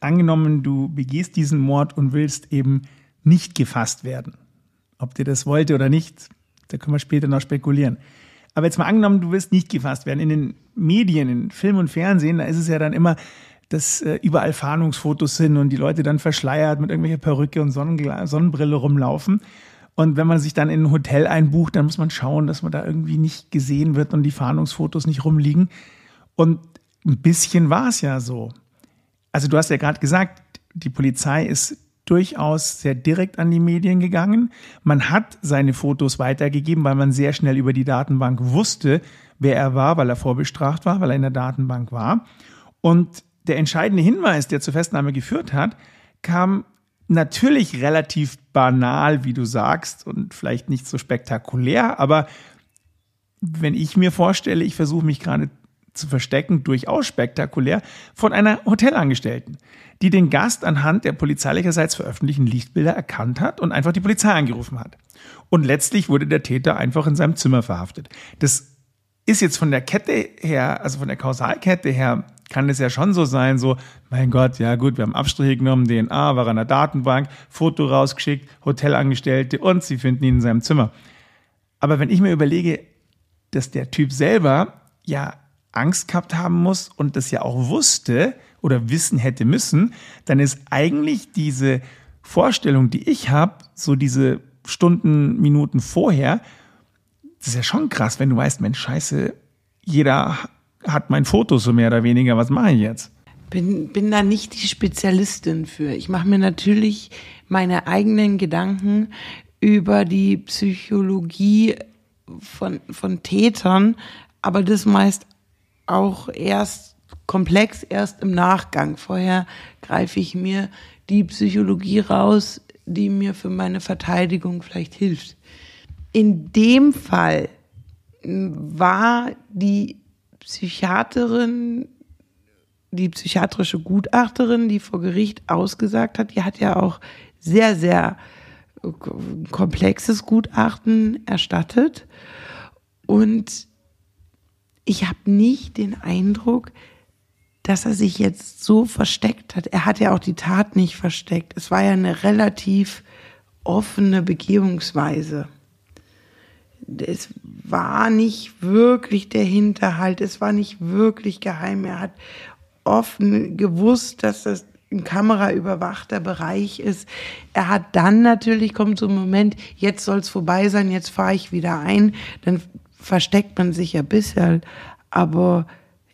angenommen, du begehst diesen Mord und willst eben nicht gefasst werden. Ob dir das wollte oder nicht, da können wir später noch spekulieren. Aber jetzt mal angenommen, du willst nicht gefasst werden. In den Medien, in Film und Fernsehen, da ist es ja dann immer, dass äh, überall Fahndungsfotos sind und die Leute dann verschleiert mit irgendwelcher Perücke und Sonnenbrille rumlaufen. Und wenn man sich dann in ein Hotel einbucht, dann muss man schauen, dass man da irgendwie nicht gesehen wird und die Fahndungsfotos nicht rumliegen. Und ein bisschen war es ja so. Also du hast ja gerade gesagt, die Polizei ist durchaus sehr direkt an die Medien gegangen. Man hat seine Fotos weitergegeben, weil man sehr schnell über die Datenbank wusste, wer er war, weil er vorbestraft war, weil er in der Datenbank war. Und der entscheidende Hinweis, der zur Festnahme geführt hat, kam natürlich relativ banal, wie du sagst, und vielleicht nicht so spektakulär, aber wenn ich mir vorstelle, ich versuche mich gerade zu verstecken, durchaus spektakulär, von einer Hotelangestellten, die den Gast anhand der polizeilicherseits veröffentlichten Lichtbilder erkannt hat und einfach die Polizei angerufen hat. Und letztlich wurde der Täter einfach in seinem Zimmer verhaftet. Das ist jetzt von der Kette her, also von der Kausalkette her, kann es ja schon so sein, so, mein Gott, ja gut, wir haben Abstriche genommen, DNA war an der Datenbank, Foto rausgeschickt, Hotelangestellte und sie finden ihn in seinem Zimmer. Aber wenn ich mir überlege, dass der Typ selber ja Angst gehabt haben muss und das ja auch wusste oder wissen hätte müssen, dann ist eigentlich diese Vorstellung, die ich habe, so diese Stunden, Minuten vorher, das ist ja schon krass, wenn du weißt, Mensch, scheiße, jeder hat mein Foto so mehr oder weniger. Was mache ich jetzt? Bin, bin da nicht die Spezialistin für. Ich mache mir natürlich meine eigenen Gedanken über die Psychologie von, von Tätern, aber das meist auch erst komplex, erst im Nachgang. Vorher greife ich mir die Psychologie raus, die mir für meine Verteidigung vielleicht hilft. In dem Fall war die Psychiaterin, die psychiatrische Gutachterin, die vor Gericht ausgesagt hat, die hat ja auch sehr, sehr komplexes Gutachten erstattet. Und ich habe nicht den Eindruck, dass er sich jetzt so versteckt hat. Er hat ja auch die Tat nicht versteckt. Es war ja eine relativ offene Begehungsweise. Es war nicht wirklich der Hinterhalt, es war nicht wirklich geheim. Er hat offen gewusst, dass das ein kameraüberwachter Bereich ist. Er hat dann natürlich, kommt so ein Moment, jetzt soll es vorbei sein, jetzt fahre ich wieder ein. Dann versteckt man sich ja bisher, aber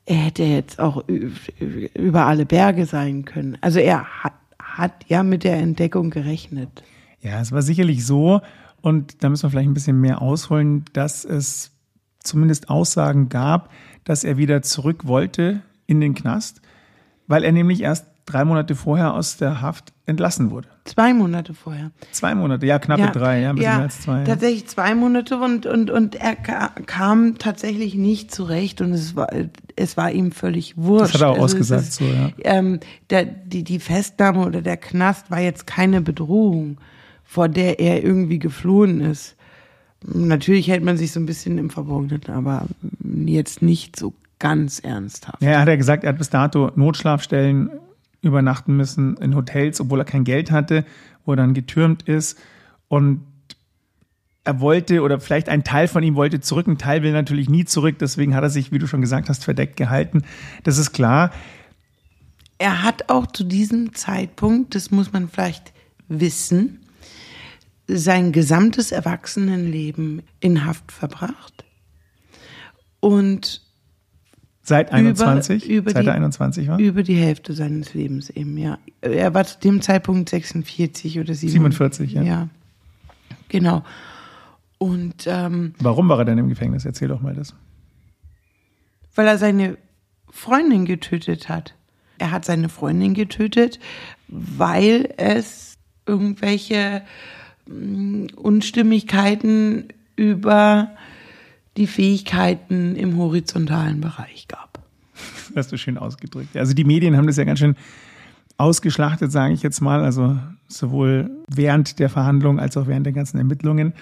er hätte jetzt auch über alle Berge sein können. Also er hat, hat ja mit der Entdeckung gerechnet. Ja, es war sicherlich so, und da müssen wir vielleicht ein bisschen mehr ausholen, dass es zumindest Aussagen gab, dass er wieder zurück wollte in den Knast, weil er nämlich erst drei Monate vorher aus der Haft entlassen wurde. Zwei Monate vorher. Zwei Monate, ja, knappe ja, drei, ja, ein bisschen ja, mehr als zwei. Ja. Tatsächlich zwei Monate und, und, und er kam tatsächlich nicht zurecht und es war, es war ihm völlig wurscht. Das hat er auch also ausgesagt, ist, so, ja. Ähm, der, die, die Festnahme oder der Knast war jetzt keine Bedrohung, vor der er irgendwie geflohen ist. Natürlich hält man sich so ein bisschen im Verborgenen, aber jetzt nicht so ganz ernsthaft. Ja, er hat ja gesagt, er hat bis dato Notschlafstellen übernachten müssen in Hotels, obwohl er kein Geld hatte, wo er dann getürmt ist. Und er wollte, oder vielleicht ein Teil von ihm wollte zurück, ein Teil will natürlich nie zurück, deswegen hat er sich, wie du schon gesagt hast, verdeckt gehalten. Das ist klar. Er hat auch zu diesem Zeitpunkt, das muss man vielleicht wissen, sein gesamtes Erwachsenenleben in Haft verbracht. Und Seit 21? Über, über Seit die, er 21 war? Über die Hälfte seines Lebens eben, ja. Er war zu dem Zeitpunkt 46 oder 47. 47, ja. Ja, genau. Und ähm, Warum war er denn im Gefängnis? Erzähl doch mal das. Weil er seine Freundin getötet hat. Er hat seine Freundin getötet, weil es irgendwelche Unstimmigkeiten über die Fähigkeiten im horizontalen Bereich gab. Das [LAUGHS] hast du schön ausgedrückt. Also die Medien haben das ja ganz schön ausgeschlachtet, sage ich jetzt mal, also sowohl während der Verhandlungen als auch während der ganzen Ermittlungen.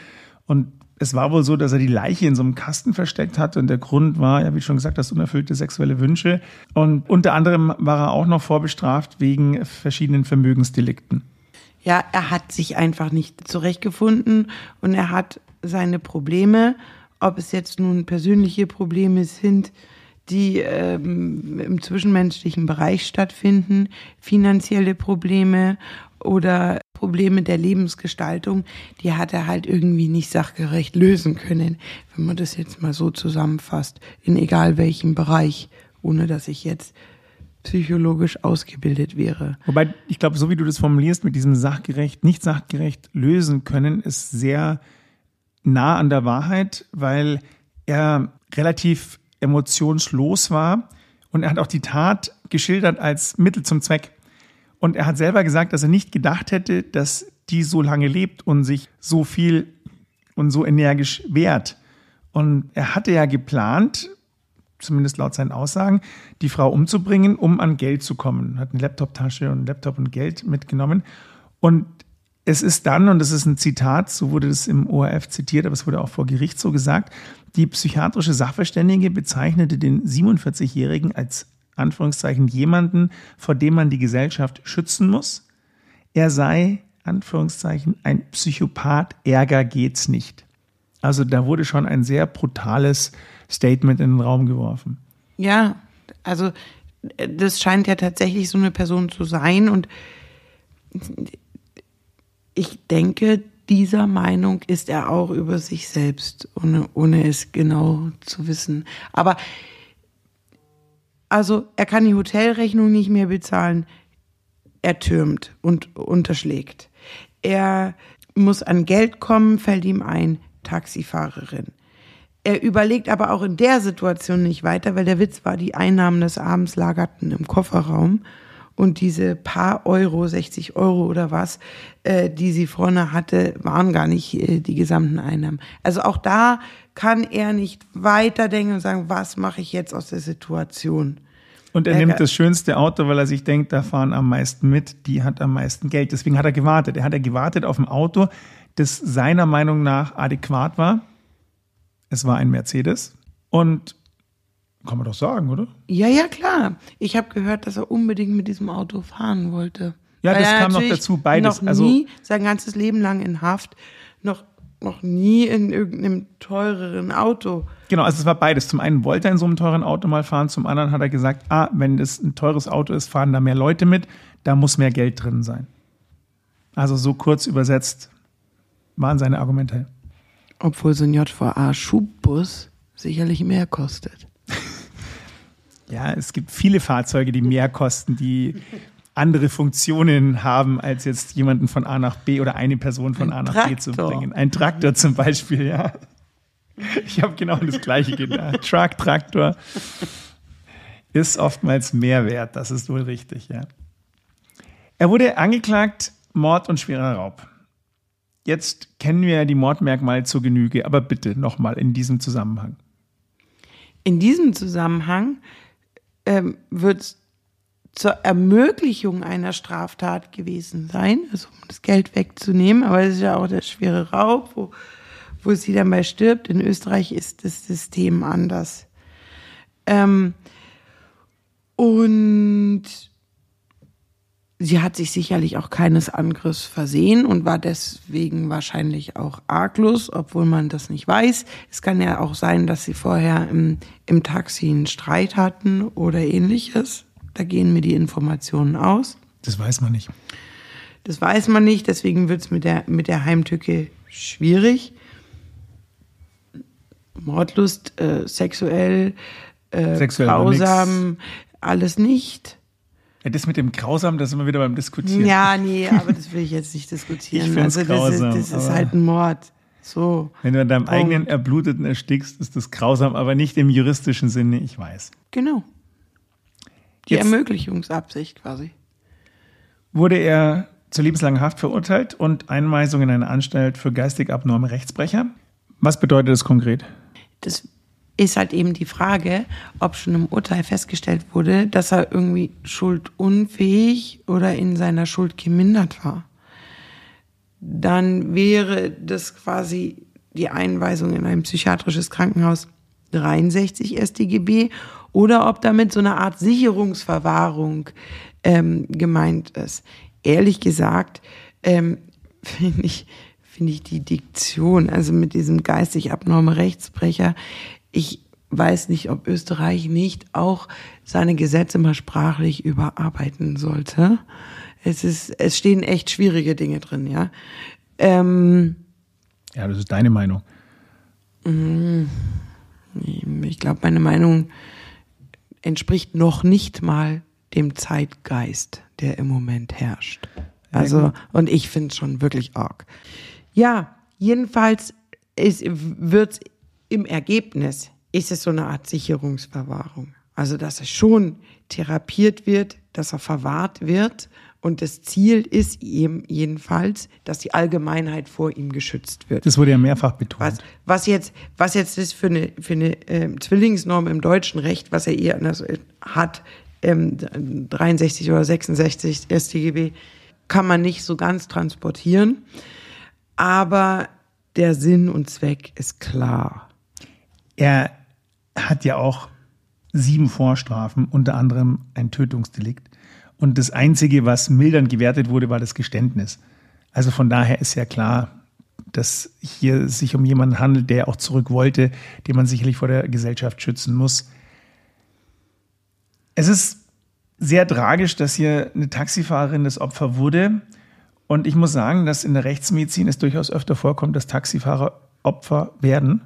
Und es war wohl so, dass er die Leiche in so einem Kasten versteckt hatte und der Grund war, ja, wie schon gesagt, das unerfüllte sexuelle Wünsche. Und unter anderem war er auch noch vorbestraft wegen verschiedenen Vermögensdelikten. Ja, er hat sich einfach nicht zurechtgefunden und er hat seine Probleme. Ob es jetzt nun persönliche Probleme sind, die ähm, im zwischenmenschlichen Bereich stattfinden, finanzielle Probleme oder Probleme der Lebensgestaltung, die hat er halt irgendwie nicht sachgerecht lösen können, wenn man das jetzt mal so zusammenfasst, in egal welchem Bereich, ohne dass ich jetzt psychologisch ausgebildet wäre. Wobei, ich glaube, so wie du das formulierst, mit diesem sachgerecht, nicht sachgerecht lösen können, ist sehr nah an der Wahrheit, weil er relativ emotionslos war und er hat auch die Tat geschildert als Mittel zum Zweck. Und er hat selber gesagt, dass er nicht gedacht hätte, dass die so lange lebt und sich so viel und so energisch wehrt. Und er hatte ja geplant, zumindest laut seinen Aussagen, die Frau umzubringen, um an Geld zu kommen. Hat eine Laptoptasche und Laptop und Geld mitgenommen. Und es ist dann, und das ist ein Zitat, so wurde das im ORF zitiert, aber es wurde auch vor Gericht so gesagt, die psychiatrische Sachverständige bezeichnete den 47-Jährigen als Anführungszeichen jemanden, vor dem man die Gesellschaft schützen muss. Er sei, Anführungszeichen, ein Psychopath, Ärger geht's nicht. Also da wurde schon ein sehr brutales Statement in den Raum geworfen. Ja, also das scheint ja tatsächlich so eine Person zu sein und ich denke, dieser Meinung ist er auch über sich selbst, ohne, ohne es genau zu wissen. Aber Also er kann die Hotelrechnung nicht mehr bezahlen. Er türmt und unterschlägt. Er muss an Geld kommen, fällt ihm ein, Taxifahrerin. Er überlegt aber auch in der Situation nicht weiter, weil der Witz war, die Einnahmen des Abends lagerten im Kofferraum und diese paar Euro, 60 Euro oder was, äh, die sie vorne hatte, waren gar nicht äh, die gesamten Einnahmen. Also auch da kann er nicht weiterdenken und sagen, was mache ich jetzt aus der Situation? Und er Er- nimmt das schönste Auto, weil er sich denkt, da fahren am meisten mit, die hat am meisten Geld. Deswegen hat er gewartet. Er hat er gewartet auf ein Auto, das seiner Meinung nach adäquat war. Es war ein Mercedes. Und kann man doch sagen, oder? Ja, ja, klar. Ich habe gehört, dass er unbedingt mit diesem Auto fahren wollte. Ja, Weil das kam noch dazu, beides. Noch Also- nie, sein ganzes Leben lang in Haft, noch, noch nie in irgendeinem teureren Auto. Genau, also es war beides. Zum einen wollte er in so einem teuren Auto mal fahren, zum anderen hat er gesagt, ah, wenn das ein teures Auto ist, fahren da mehr Leute mit, da muss mehr Geld drin sein. Also so kurz übersetzt waren seine Argumente. Obwohl so ein JVA-Schubbus sicherlich mehr kostet. [LAUGHS] Ja, es gibt viele Fahrzeuge, die mehr kosten, die andere Funktionen haben, als jetzt jemanden von A nach B oder eine Person von Ein A nach B zu Traktor. bringen. Ein Traktor zum Beispiel, ja. Ich habe genau das Gleiche gedacht. [LAUGHS] Truck, Traktor ist oftmals mehr wert, das ist wohl richtig, ja. Er wurde angeklagt, Mord und schwerer Raub. Jetzt kennen wir ja die Mordmerkmale zur Genüge, aber bitte nochmal in diesem Zusammenhang. In diesem Zusammenhang ähm, wird es zur Ermöglichung einer Straftat gewesen sein, also um das Geld wegzunehmen, aber es ist ja auch der schwere Raub, wo, wo sie dann bei stirbt. In Österreich ist das System anders. Ähm, und sie hat sich sicherlich auch keines Angriffs versehen und war deswegen wahrscheinlich auch arglos, obwohl man das nicht weiß. Es kann ja auch sein, dass sie vorher im, im Taxi einen Streit hatten oder ähnliches. Da gehen mir die Informationen aus. Das weiß man nicht. Das weiß man nicht, deswegen wird es mit der, mit der Heimtücke schwierig. Mordlust, äh, sexuell, äh, Sexuell grausam, alles nicht. Ja, das mit dem Grausam, da sind wir wieder beim Diskutieren. Ja, nee, aber das will ich jetzt nicht diskutieren. [LAUGHS] Ich also das grausam, ist, das ist halt ein Mord. So. Wenn du an deinem Punkt. eigenen Erbluteten erstickst, ist das grausam, aber nicht im juristischen Sinne, ich weiß. Genau. Die Jetzt- Ermöglichungsabsicht quasi. Wurde er zur lebenslangen Haft verurteilt und Einweisung in eine Anstalt für geistig abnorme Rechtsbrecher. Was bedeutet das konkret? Das ist halt eben die Frage, ob schon im Urteil festgestellt wurde, dass er irgendwie schuldunfähig oder in seiner Schuld gemindert war. Dann wäre das quasi die Einweisung in ein psychiatrisches Krankenhaus 63 StGB oder ob damit so eine Art Sicherungsverwahrung ähm, gemeint ist. Ehrlich gesagt ähm, [LAUGHS] finde ich, finde ich die Diktion, also mit diesem geistig abnorme Rechtsbrecher, ich weiß nicht, ob Österreich nicht auch seine Gesetze mal sprachlich überarbeiten sollte. Es ist, es stehen echt schwierige Dinge drin, ja. Ähm, Ja, das ist deine Meinung. ich glaube, meine Meinung entspricht noch nicht mal dem Zeitgeist, der im Moment herrscht. Also, und ich finde es schon wirklich arg. Ja, jedenfalls wird im Ergebnis, ist es so eine Art Sicherungsverwahrung. Also, dass er schon therapiert wird, dass er verwahrt wird. Und das Ziel ist ihm jedenfalls, dass die Allgemeinheit vor ihm geschützt wird. Das wurde ja mehrfach betont. Was, was jetzt, was jetzt ist für eine, für eine ähm, Zwillingsnorm im deutschen Recht, was er eher anders äh, hat, ähm, 63 oder 66 StGB, kann man nicht so ganz transportieren. Aber der Sinn und Zweck ist klar. Er hat ja auch sieben Vorstrafen, unter anderem ein Tötungsdelikt. Und das Einzige, was mildern gewertet wurde, war das Geständnis. Also von daher ist ja klar, dass hier sich um jemanden handelt, der auch zurück wollte, den man sicherlich vor der Gesellschaft schützen muss. Es ist sehr tragisch, dass hier eine Taxifahrerin das Opfer wurde. Und ich muss sagen, dass in der Rechtsmedizin es durchaus öfter vorkommt, dass Taxifahrer Opfer werden.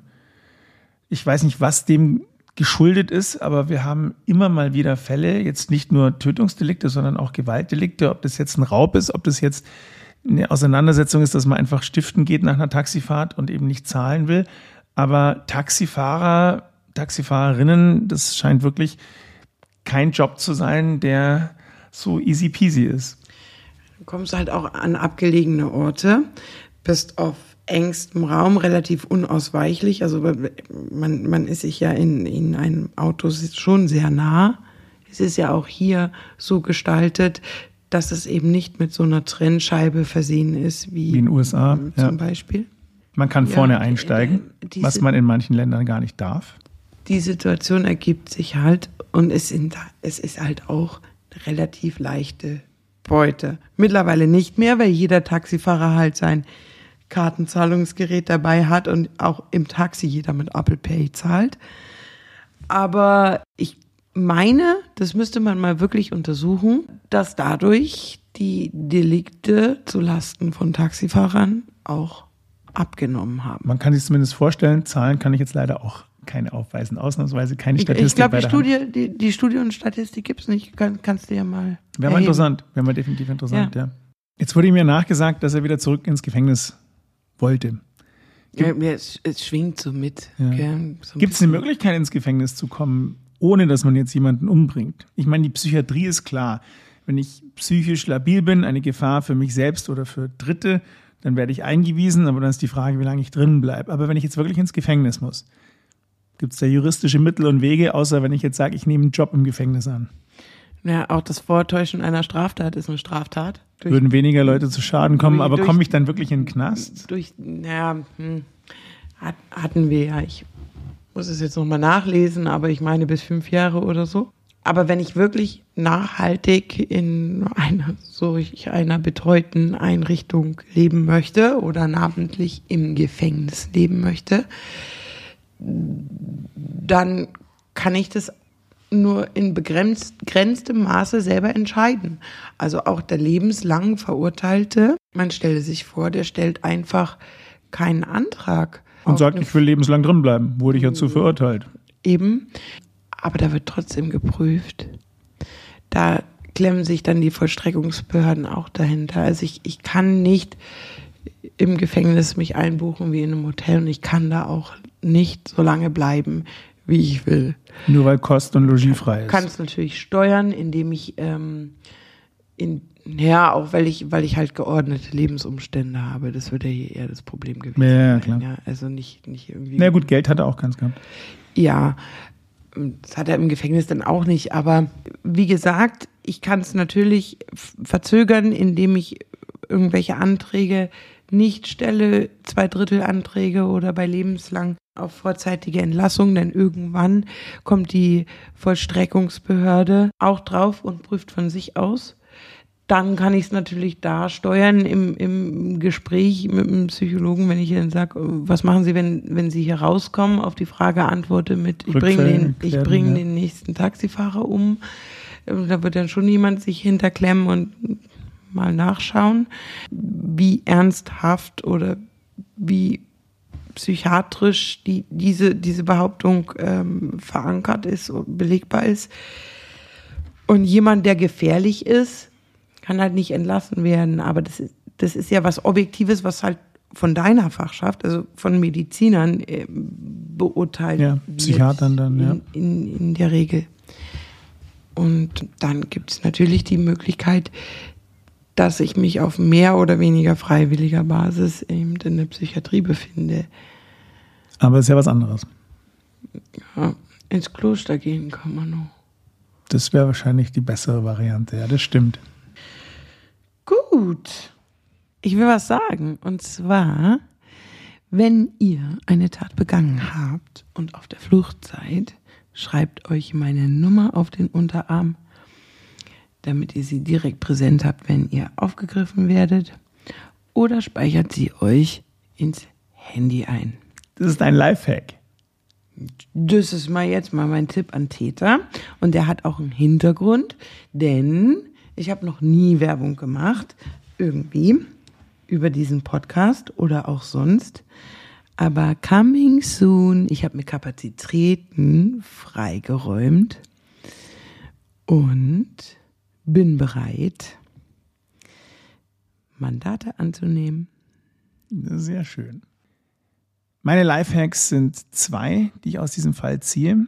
Ich weiß nicht, was dem geschuldet ist, aber wir haben immer mal wieder Fälle, jetzt nicht nur Tötungsdelikte, sondern auch Gewaltdelikte, ob das jetzt ein Raub ist, ob das jetzt eine Auseinandersetzung ist, dass man einfach stiften geht nach einer Taxifahrt und eben nicht zahlen will. Aber Taxifahrer, Taxifahrerinnen, das scheint wirklich kein Job zu sein, der so easy peasy ist. Du kommst halt auch an abgelegene Orte, bist auf engstem Raum relativ unausweichlich. Also man, man ist sich ja in, in einem Auto schon sehr nah. Es ist ja auch hier so gestaltet, dass es eben nicht mit so einer Trennscheibe versehen ist wie, wie in den USA zum ja. Beispiel. Man kann ja, vorne einsteigen, diese, was man in manchen Ländern gar nicht darf. Die Situation ergibt sich halt und es, sind, es ist halt auch relativ leichte Beute. Mittlerweile nicht mehr, weil jeder Taxifahrer halt sein Kartenzahlungsgerät dabei hat und auch im Taxi jeder mit Apple Pay zahlt. Aber ich meine, das müsste man mal wirklich untersuchen, dass dadurch die Delikte zu Lasten von Taxifahrern auch abgenommen haben. Man kann sich zumindest vorstellen, Zahlen kann ich jetzt leider auch keine aufweisen, ausnahmsweise keine Statistik. Ich glaube, die Studie, die, die Studie und Statistik gibt es nicht. Kann, kannst du ja mal. Wäre mal interessant, wäre mal definitiv interessant, ja. ja. Jetzt wurde mir nachgesagt, dass er wieder zurück ins Gefängnis wollte. Ja, es, es, schwingt so mit. Ja. So Gibt es eine Möglichkeit, ins Gefängnis zu kommen, ohne dass man jetzt jemanden umbringt? Ich meine, die Psychiatrie ist klar. Wenn ich psychisch labil bin, eine Gefahr für mich selbst oder für Dritte, dann werde ich eingewiesen, aber dann ist die Frage, wie lange ich drin bleibe. Aber wenn ich jetzt wirklich ins Gefängnis muss, gibt es da juristische Mittel und Wege, außer wenn ich jetzt sage, ich nehme einen Job im Gefängnis an? Ja, auch das Vortäuschen einer Straftat ist eine Straftat. Durch, Würden weniger Leute zu Schaden kommen, durch, aber komme ich dann wirklich in den Knast? Durch, naja, hm, hat, hatten wir ja. Ich muss es jetzt nochmal nachlesen, aber ich meine bis fünf Jahre oder so. Aber wenn ich wirklich nachhaltig in einer solch einer betreuten Einrichtung leben möchte oder namentlich im Gefängnis leben möchte, dann kann ich das nur in begrenztem Maße selber entscheiden. Also auch der lebenslang Verurteilte, man stelle sich vor, der stellt einfach keinen Antrag. Und sagt, ich will lebenslang drin bleiben, wurde ich ja zu verurteilt. Eben, aber da wird trotzdem geprüft. Da klemmen sich dann die Vollstreckungsbehörden auch dahinter. Also ich, ich kann nicht im Gefängnis mich einbuchen wie in einem Hotel und ich kann da auch nicht so lange bleiben, wie ich will. Nur weil Kost und Logis frei ist. Kann es natürlich steuern, indem ich ähm, in, ja, auch weil ich, weil ich halt geordnete Lebensumstände habe. Das wird ja hier eher das Problem gewesen ja, ja, klar. Ja, also nicht, nicht irgendwie. Na gut, Geld hat er auch ganz gehabt. Ja, das hat er im Gefängnis dann auch nicht. Aber wie gesagt, ich kann es natürlich verzögern, indem ich irgendwelche Anträge nicht stelle, zwei Drittel Anträge oder bei lebenslang auf vorzeitige Entlassung, denn irgendwann kommt die Vollstreckungsbehörde auch drauf und prüft von sich aus. Dann kann ich es natürlich da steuern im, im Gespräch mit dem Psychologen, wenn ich dann sage, was machen Sie, wenn, wenn Sie hier rauskommen, auf die Frage antworte mit, ich bringe den, ich bring ja. den nächsten Taxifahrer um. Da wird dann schon jemand sich hinterklemmen und mal nachschauen, wie ernsthaft oder wie psychiatrisch die, diese, diese Behauptung ähm, verankert ist und belegbar ist. Und jemand, der gefährlich ist, kann halt nicht entlassen werden. Aber das ist, das ist ja was Objektives, was halt von deiner Fachschaft, also von Medizinern äh, beurteilt ja, Psychiatern dann, in, ja. In, in der Regel. Und dann gibt es natürlich die Möglichkeit, dass ich mich auf mehr oder weniger freiwilliger Basis eben in der Psychiatrie befinde. Aber es ist ja was anderes. Ja, ins Kloster gehen kann man noch. Das wäre wahrscheinlich die bessere Variante, ja, das stimmt. Gut. Ich will was sagen. Und zwar, wenn ihr eine Tat begangen habt und auf der Flucht seid, schreibt euch meine Nummer auf den Unterarm, damit ihr sie direkt präsent habt, wenn ihr aufgegriffen werdet. Oder speichert sie euch ins Handy ein. Das ist ein Lifehack. Das ist mal jetzt mal mein Tipp an Täter. Und der hat auch einen Hintergrund, denn ich habe noch nie Werbung gemacht, irgendwie, über diesen Podcast oder auch sonst. Aber coming soon, ich habe mir Kapazitäten freigeräumt und bin bereit, Mandate anzunehmen. Sehr schön. Meine Lifehacks sind zwei, die ich aus diesem Fall ziehe.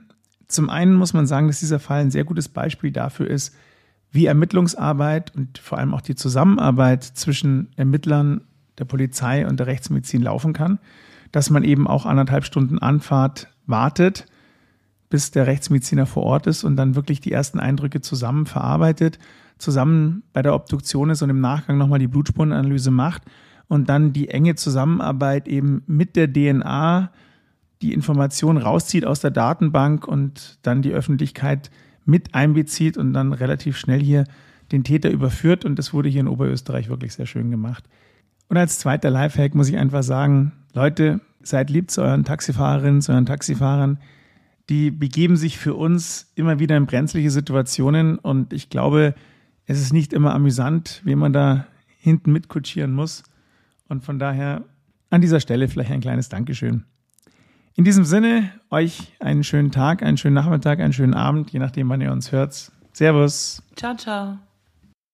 Zum einen muss man sagen, dass dieser Fall ein sehr gutes Beispiel dafür ist, wie Ermittlungsarbeit und vor allem auch die Zusammenarbeit zwischen Ermittlern, der Polizei und der Rechtsmedizin laufen kann. Dass man eben auch anderthalb Stunden Anfahrt wartet, bis der Rechtsmediziner vor Ort ist und dann wirklich die ersten Eindrücke zusammen verarbeitet, zusammen bei der Obduktion ist und im Nachgang nochmal die Blutspurenanalyse macht und dann die enge Zusammenarbeit eben mit der DNA die Information rauszieht aus der Datenbank und dann die Öffentlichkeit mit einbezieht und dann relativ schnell hier den Täter überführt. Und das wurde hier in Oberösterreich wirklich sehr schön gemacht. Und als zweiter Lifehack muss ich einfach sagen, Leute, seid lieb zu euren Taxifahrerinnen, zu euren Taxifahrern. Die begeben sich für uns immer wieder in brenzliche Situationen und ich glaube, es ist nicht immer amüsant, wie man da hinten mitkutschieren muss. Und von daher an dieser Stelle vielleicht ein kleines Dankeschön. In diesem Sinne, euch einen schönen Tag, einen schönen Nachmittag, einen schönen Abend, je nachdem, wann ihr uns hört. Servus. Ciao, ciao.